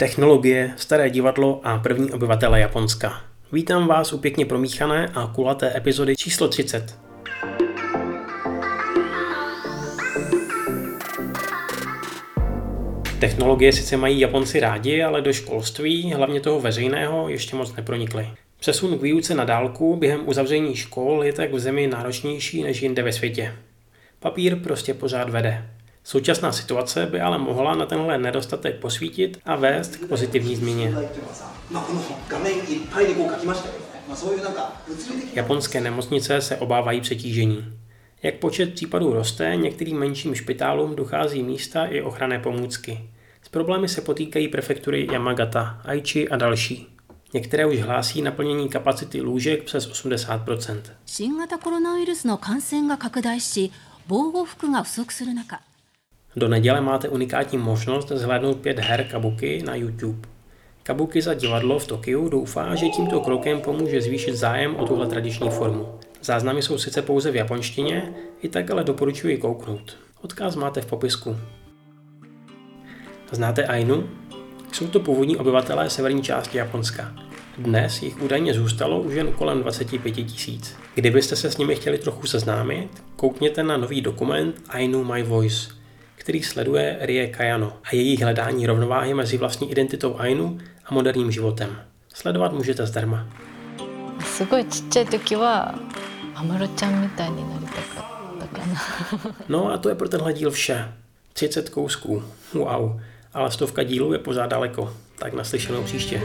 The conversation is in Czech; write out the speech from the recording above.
Technologie, staré divadlo a první obyvatele Japonska. Vítám vás u pěkně promíchané a kulaté epizody číslo 30. Technologie sice mají Japonci rádi, ale do školství, hlavně toho veřejného, ještě moc nepronikly. Přesun k výuce na dálku během uzavření škol je tak v zemi náročnější než jinde ve světě. Papír prostě pořád vede. Současná situace by ale mohla na tenhle nedostatek posvítit a vést k pozitivní změně. Japonské nemocnice se obávají přetížení. Jak počet případů roste, některým menším špitálům dochází místa i ochranné pomůcky. S problémy se potýkají prefektury Yamagata, Aichi a další. Některé už hlásí naplnění kapacity lůžek přes 80 Do neděle máte unikátní možnost zhlédnout pět her Kabuki na YouTube. Kabuki za divadlo v Tokiu doufá, že tímto krokem pomůže zvýšit zájem o tuhle tradiční formu. Záznamy jsou sice pouze v japonštině, i tak ale doporučuji kouknout. Odkaz máte v popisku. Znáte Ainu? Jsou to původní obyvatelé severní části Japonska. Dnes jich údajně zůstalo už jen kolem 25 tisíc. Kdybyste se s nimi chtěli trochu seznámit, koukněte na nový dokument Ainu My Voice, který sleduje Rie Kayano a její hledání rovnováhy mezi vlastní identitou Ainu a moderním životem. Sledovat můžete zdarma. すごいちっちゃい時は安室ちゃんみたいになりたかったかな No a to je pro tenhle díl vše. 30 kousků. Wow. Ale stovka dílů je pořád daleko. Tak naslyšenou příště.